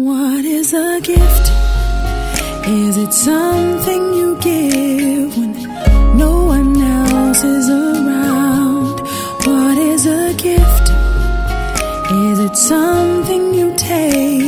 What is a gift? Is it something you give when no one else is around? What is a gift? Is it something you take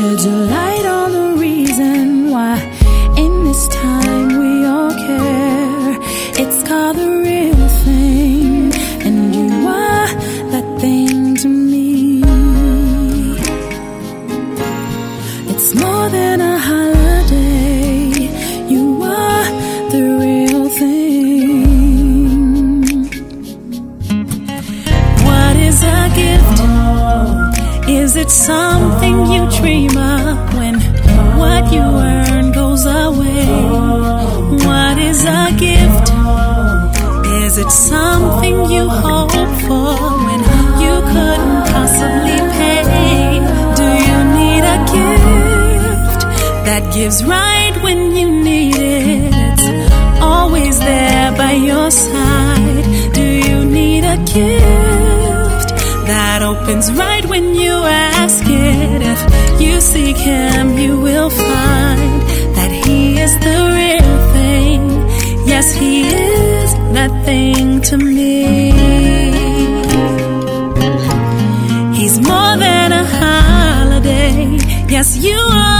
sheds a light on the reason why in this time we all care. It's called the gives right when you need it? Always there by your side. Do you need a gift that opens right when you ask it? If you seek Him, you will find that He is the real thing. Yes, He is that thing to me. He's more than a holiday. Yes, you are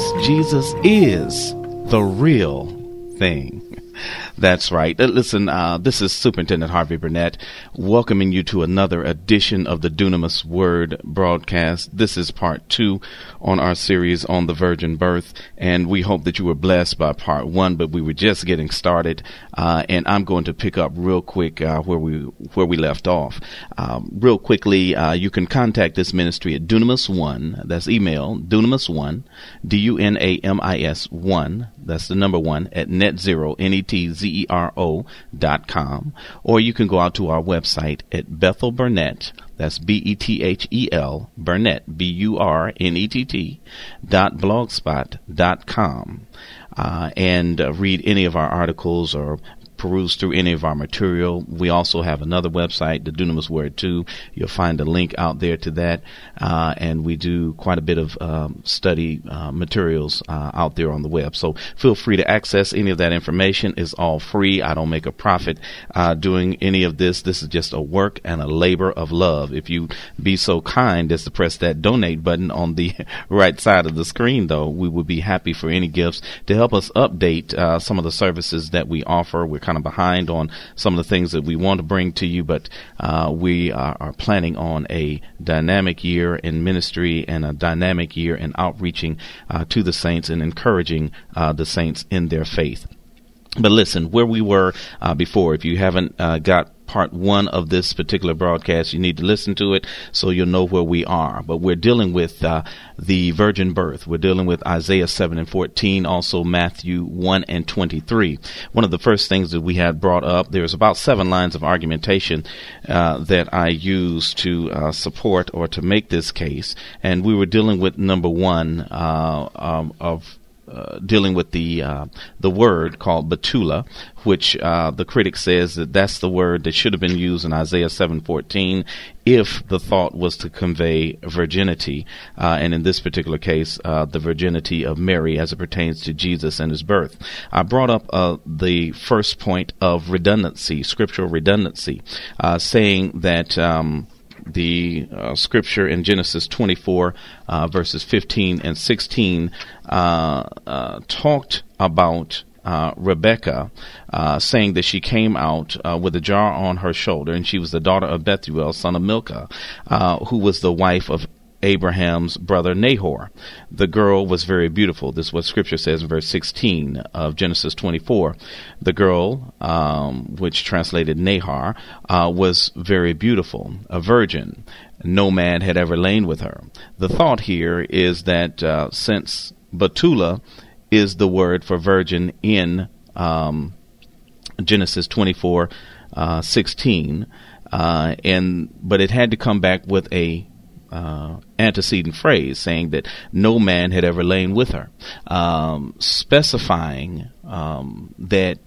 Yes, Jesus is the real thing. That's right. Uh, Listen, uh, this is Superintendent Harvey Burnett welcoming you to another edition of the Dunamis Word broadcast. This is part two on our series on the virgin birth, and we hope that you were blessed by part one, but we were just getting started, uh, and I'm going to pick up real quick uh, where we where we left off. Um, real quickly, uh, you can contact this ministry at Dunamis1, that's email, Dunamis1, D-U-N-A-M-I-S 1, that's the number one, at netzero, N-E-T-Z-E-R-O dot com, or you can go out to our website at Bethel Burnett, that's B-E-T-H-E-L, Burnett, B-U-R-N-E-T-T, dot blogspot dot com, uh, and uh, read any of our articles or peruse through any of our material. We also have another website, the Dunamis Word 2. You'll find a link out there to that. Uh, and we do quite a bit of um, study uh, materials uh, out there on the web. So feel free to access any of that information. It's all free. I don't make a profit uh, doing any of this. This is just a work and a labor of love. If you be so kind as to press that donate button on the right side of the screen, though, we would be happy for any gifts to help us update uh, some of the services that we offer. We're kind of behind on some of the things that we want to bring to you, but uh, we are, are planning on a dynamic year in ministry and a dynamic year in outreaching uh, to the saints and encouraging uh, the saints in their faith. But listen, where we were uh, before, if you haven't uh, got part one of this particular broadcast. You need to listen to it so you'll know where we are. But we're dealing with uh, the virgin birth. We're dealing with Isaiah 7 and 14, also Matthew 1 and 23. One of the first things that we had brought up, there's about seven lines of argumentation uh, that I use to uh, support or to make this case. And we were dealing with number one uh, um, of uh, dealing with the uh, the word called betula, which uh, the critic says that that's the word that should have been used in Isaiah 7:14 if the thought was to convey virginity, uh, and in this particular case, uh, the virginity of Mary as it pertains to Jesus and his birth. I brought up the first point of redundancy, scriptural redundancy, saying that. Um, the uh, scripture in Genesis 24, uh, verses 15 and 16, uh, uh talked about uh, Rebecca, uh, saying that she came out uh, with a jar on her shoulder, and she was the daughter of Bethuel, son of Milcah, who was the wife of Abraham's brother Nahor. The girl was very beautiful. This is what scripture says in verse 16 of Genesis 24. The girl, um, which translated Nahor, uh, was very beautiful, a virgin. No man had ever lain with her. The thought here is that uh, since Betula is the word for virgin in um, Genesis 24, uh, 16, uh, and but it had to come back with a uh, antecedent phrase saying that no man had ever lain with her, um, specifying um, that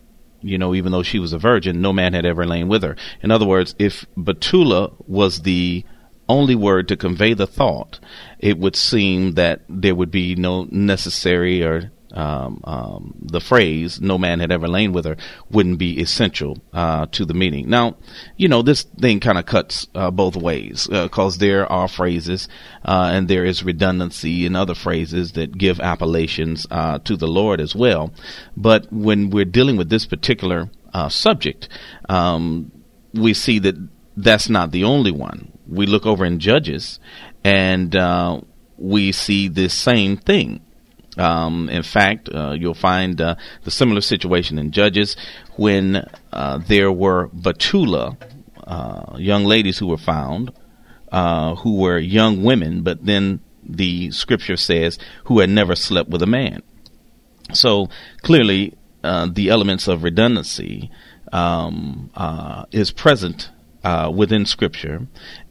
you know even though she was a virgin, no man had ever lain with her. In other words, if Betula was the only word to convey the thought, it would seem that there would be no necessary or um, um, the phrase "no man had ever lain with her" wouldn't be essential uh, to the meaning. Now, you know this thing kind of cuts uh, both ways because uh, there are phrases uh, and there is redundancy in other phrases that give appellations uh, to the Lord as well. But when we're dealing with this particular uh, subject, um, we see that that's not the only one. We look over in Judges and we see this same thing. Um, in fact, uh, you'll find uh, the similar situation in Judges when uh, there were Batula, uh, young ladies who were found, uh, who were young women, but then the scripture says who had never slept with a man. So clearly, uh, the elements of redundancy um, is present Uh, within scripture,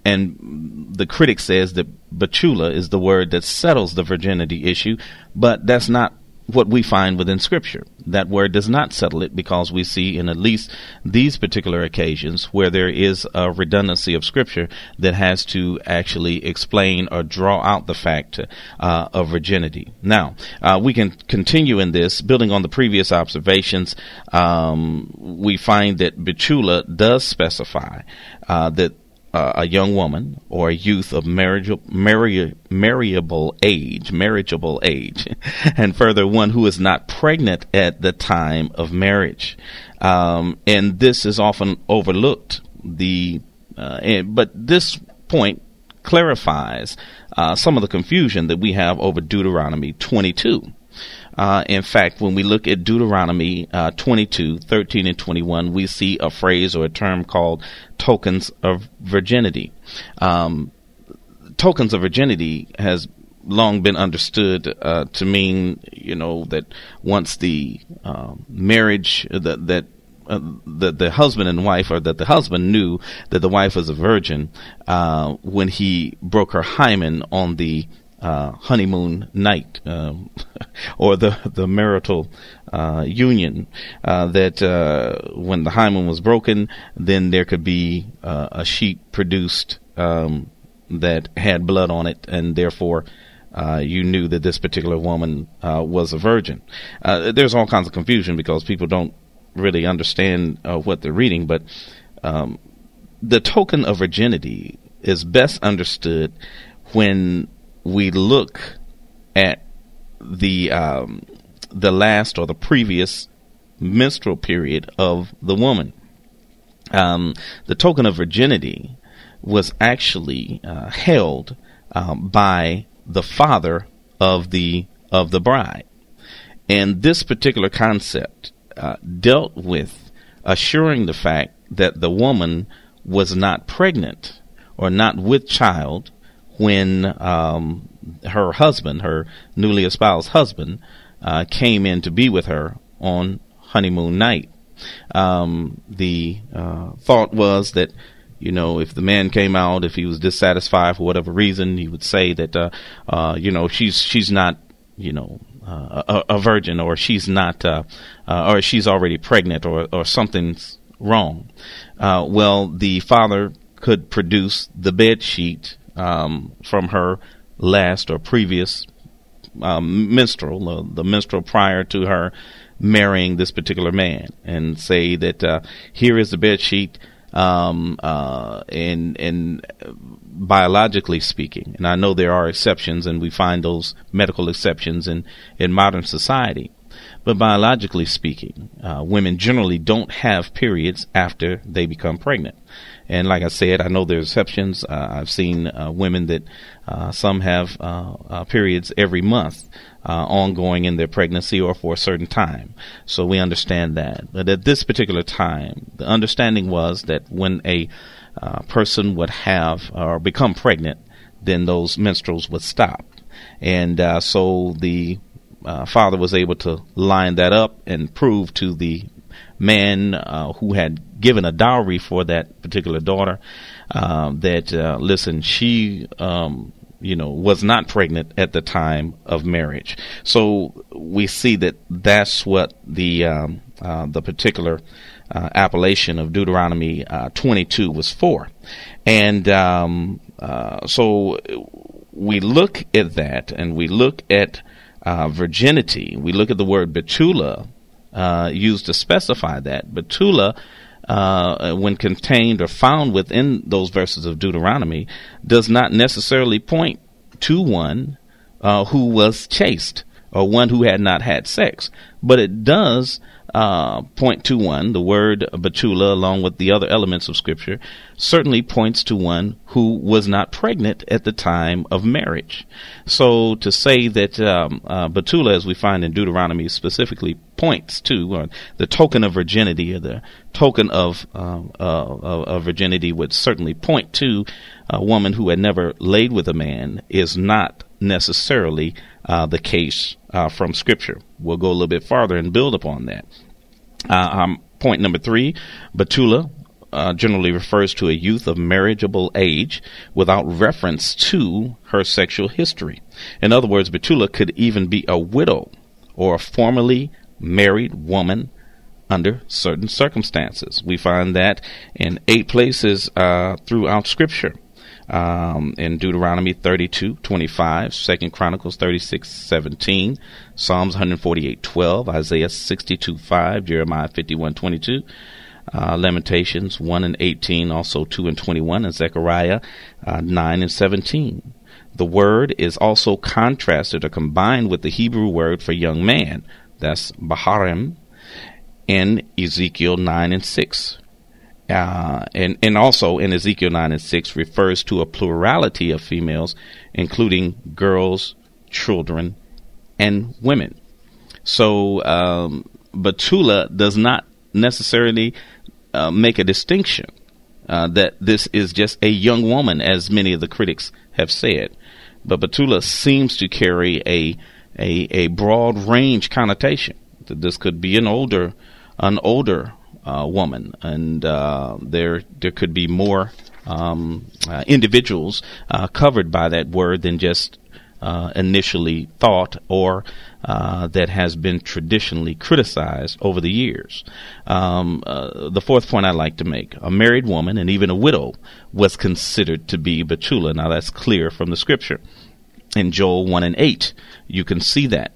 and the critic says that Betula is the word that settles the virginity issue, but that's not what we find within Scripture. That word does not settle it because we see in at least these particular occasions where there is a redundancy of Scripture that has to actually explain or draw out the fact uh, of virginity. Now, uh, we can continue in this, building on the previous observations. Um, we find that Betula does specify uh, that uh, a young woman or a youth of marriageable, marri- marriable age, marriageable age, and further one who is not pregnant at the time of marriage. Um, and this is often overlooked. The uh, and, but this point clarifies uh, some of the confusion that we have over Deuteronomy 22. Uh, in fact, when we look at Deuteronomy uh, 22, 13, and 21, we see a phrase or a term called tokens of virginity. Um, tokens of virginity has long been understood uh, to mean, you know, that once the um, marriage that that uh, that the husband and wife, or that the husband knew that the wife was a virgin uh, when he broke her hymen on the uh, honeymoon night um, or the the marital uh, union uh, that uh, when the hymen was broken then there could be uh, a sheep produced um, that had blood on it and therefore uh, you knew that this particular woman was a virgin. there's all kinds of confusion because people don't really understand what they're reading, but um, the token of virginity is best understood when we look at the um, the last or the previous menstrual period of the woman. Um, the token of virginity was actually uh, held um, by the father of the of the bride, and this particular concept uh, dealt with assuring the fact that the woman was not pregnant or not with child when um, her husband, her newly espoused husband, uh, came in to be with her on honeymoon night. Um, the uh, thought was that you know, if the man came out, if he was dissatisfied for whatever reason, he would say that, uh, uh, you know, she's she's not, you know, uh, a, a, virgin, or she's not, uh, uh, or she's already pregnant, or or something's wrong. Uh, well, the father could produce the bed sheet um, from her last or previous um, menstrual, the menstrual prior to her marrying this particular man, and say that uh, here is the bed sheet, um, uh, and and biologically speaking, and I know there are exceptions, and we find those medical exceptions in in modern society. But biologically speaking, uh, women generally don't have periods after they become pregnant. And like I said, I know there's exceptions. Uh, I've seen uh, women that uh, some have uh, uh, periods every month, ongoing in their pregnancy or for a certain time. So we understand that. But at this particular time, the understanding was that when a person would have or become pregnant, then those menstruals would stop. And so the uh, father was able to line that up and prove to the man uh, who had given a dowry for that particular daughter uh, that uh, listen she um, you know was not pregnant at the time of marriage. So we see that that's what the um, uh, the particular uh, appellation of Deuteronomy 22 was for. And um, so we look at that and we look at uh, virginity, we look at the word betula uh, used to specify that. Betula, uh, when contained or found within those verses of Deuteronomy, does not necessarily point to one uh, who was chaste or one who had not had sex, but it does uh, point to one. The word betula, along with the other elements of Scripture, certainly points to one who was not pregnant at the time of marriage. So to say that um, uh, betula, as we find in Deuteronomy, specifically points to uh, the token of virginity, or the token of, um, uh, of virginity, would certainly point to a woman who had never laid with a man, is not necessarily uh, the case uh, from Scripture. We'll go a little bit farther and build upon that. Uh, um, point number three, Betula uh, generally refers to a youth of marriageable age without reference to her sexual history. In other words, Betula could even be a widow or a formerly married woman under certain circumstances. We find that in eight places uh, throughout Scripture um, in Deuteronomy 32, 25, 2 Chronicles 36, 17, Psalms 148, 12, Isaiah 62, 5, Jeremiah 51, 22, uh, Lamentations 1 and 18, also 2 and 21, and Zechariah uh, 9 and 17. The word is also contrasted or combined with the Hebrew word for young man, that's Baharim, in Ezekiel 9 and 6. Uh, and, and also in Ezekiel 9 and 6 refers to a plurality of females, including girls, children, and women. So, um, Betula does not necessarily uh, make a distinction uh, that this is just a young woman, as many of the critics have said. But Betula seems to carry a, a, a broad range connotation. That this could be an older, an older uh, woman, and uh, there there could be more um, uh, individuals uh, covered by that word than just uh, initially thought or uh, that has been traditionally criticized over the years. Um, the fourth point I'd like to make: a married woman and even a widow was considered to be betula. Now that's clear from the scripture. In Joel one and eight, you can see that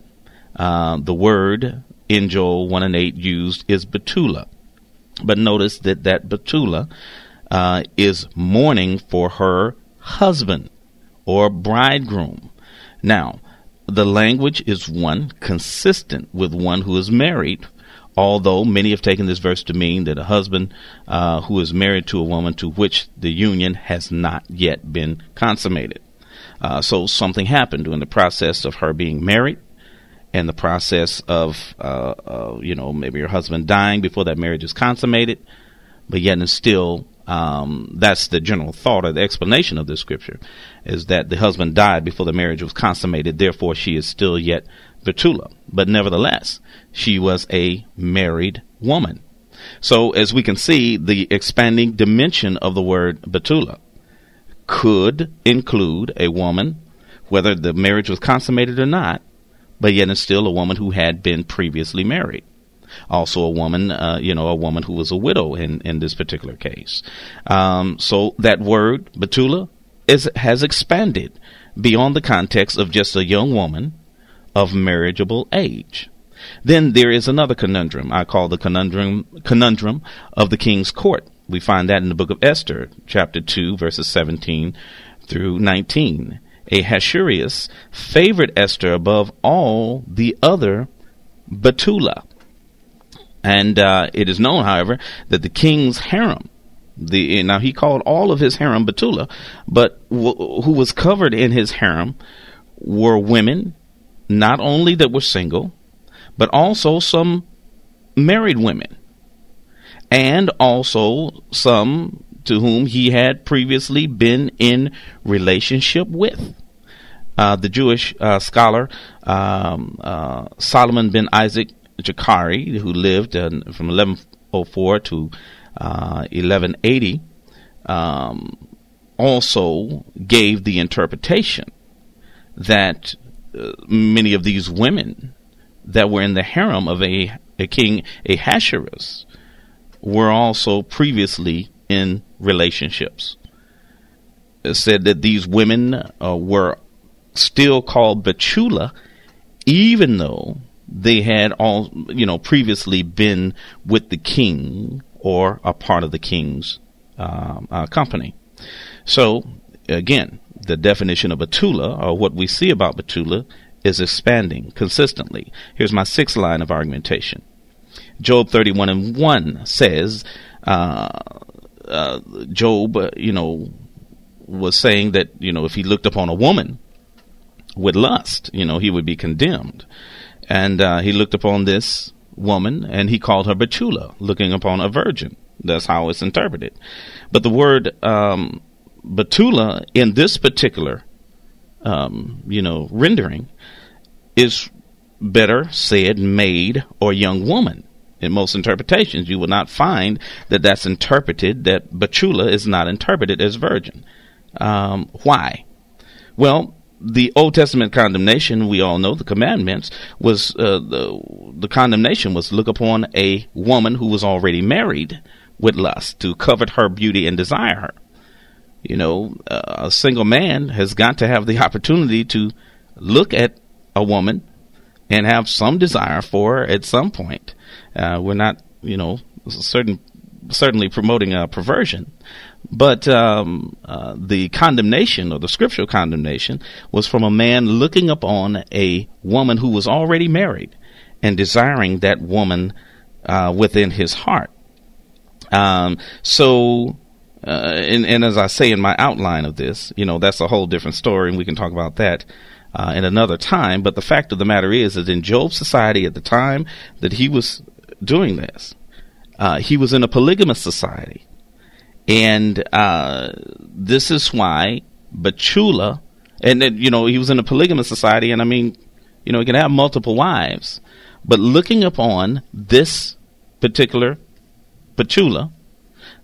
the word in Joel 1 and 8 used is betula. But notice that that Betula uh, is mourning for her husband or bridegroom. Now, the language is one consistent with one who is married, although many have taken this verse to mean that a husband uh, who is married to a woman to which the union has not yet been consummated. Uh, so something happened during the process of her being married and the process of, uh, uh, you know, maybe her husband dying before that marriage is consummated. but yet and still um, that's the general thought or the explanation of this scripture is that the husband died before the marriage was consummated. Therefore, she is still yet Betula. But nevertheless, she was a married woman. So as we can see, the expanding dimension of the word Betula could include a woman, whether the marriage was consummated or not, but yet it's still a woman who had been previously married. Also, a woman, uh, you know, a woman who was a widow in, in this particular case. Um, so that word, Betula, is, has expanded beyond the context of just a young woman of marriageable age. Then there is another conundrum I call the conundrum conundrum of the king's court. We find that in the book of Esther, chapter 2, verses 17 through 19. Ahasuerus favored Esther above all the other Betula. And uh, it is known, however, that the king's harem, the now he called all of his harem Betula, but w- who was covered in his harem were women, not only that were single, but also some married women, and also some to whom he had previously been in relationship with. Uh, the Jewish uh, scholar um, uh, Solomon ben Isaac Jakari, who lived uh, from 1104 to 1180, uh, um, also gave the interpretation that uh, many of these women that were in the harem of a, a king Ahasuerus were also previously in relationships. It said that these women uh, were still called Betula, even though they had all, you know, previously been with the king or a part of the king's um, uh, company. So, again, the definition of Betula, or what we see about Betula, is expanding consistently. Here's my sixth line of argumentation. Job 31 and 1 says, uh, uh, Job, you know, was saying that, you know, if he looked upon a woman with lust, you know, he would be condemned. And uh, he looked upon this woman and he called her Betula, looking upon a virgin. That's how it's interpreted. But the word um, Betula in this particular, um, you know, rendering is better said maid or young woman. In most interpretations, you will not find that that's interpreted, that Betula is not interpreted as virgin. Um, why? Well, the Old Testament condemnation, we all know the commandments, was uh, the, the condemnation was to look upon a woman who was already married with lust, to covet her beauty and desire her. You know, uh, a single man has got to have the opportunity to look at a woman and have some desire for at some point. Uh, we're not, you know, certain certainly promoting a perversion, but um, uh, the condemnation or the scriptural condemnation was from a man looking upon a woman who was already married and desiring that woman uh, within his heart. Um, so, uh, and, and, as I say in my outline of this, you know, that's a whole different story, and we can talk about that uh, in another time. But the fact of the matter is that in Job's society at the time that he was doing this, uh, he was in a polygamous society. And uh, this is why Betula, and then, you know, he was in a polygamous society, and I mean, you know, he can have multiple wives. But looking upon this particular Betula,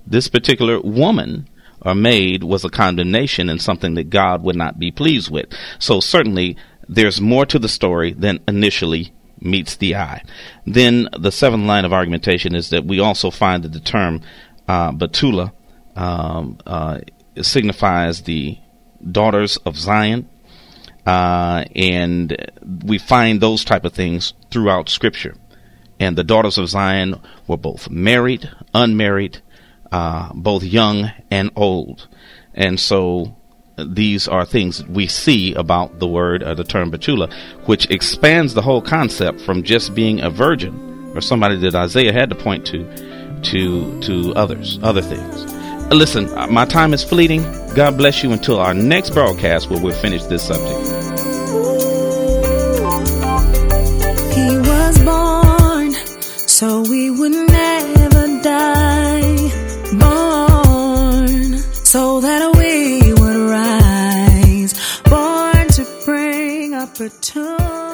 this particular woman or maid was a condemnation and something that God would not be pleased with. So certainly there's more to the story than initially meets the eye. Then the seventh line of argumentation is that we also find that the term uh, Betula um, uh, signifies the daughters of Zion, uh, and we find those type of things throughout Scripture. And the daughters of Zion were both married, unmarried, uh, both young and old, and so these are things we see about the word or the term Betula, which expands the whole concept from just being a virgin or somebody that Isaiah had to point to to to others, other things. Uh, listen, uh, my time is fleeting. God bless you until our next broadcast where we'll finish this subject. so that we would rise, born to bring opportunity.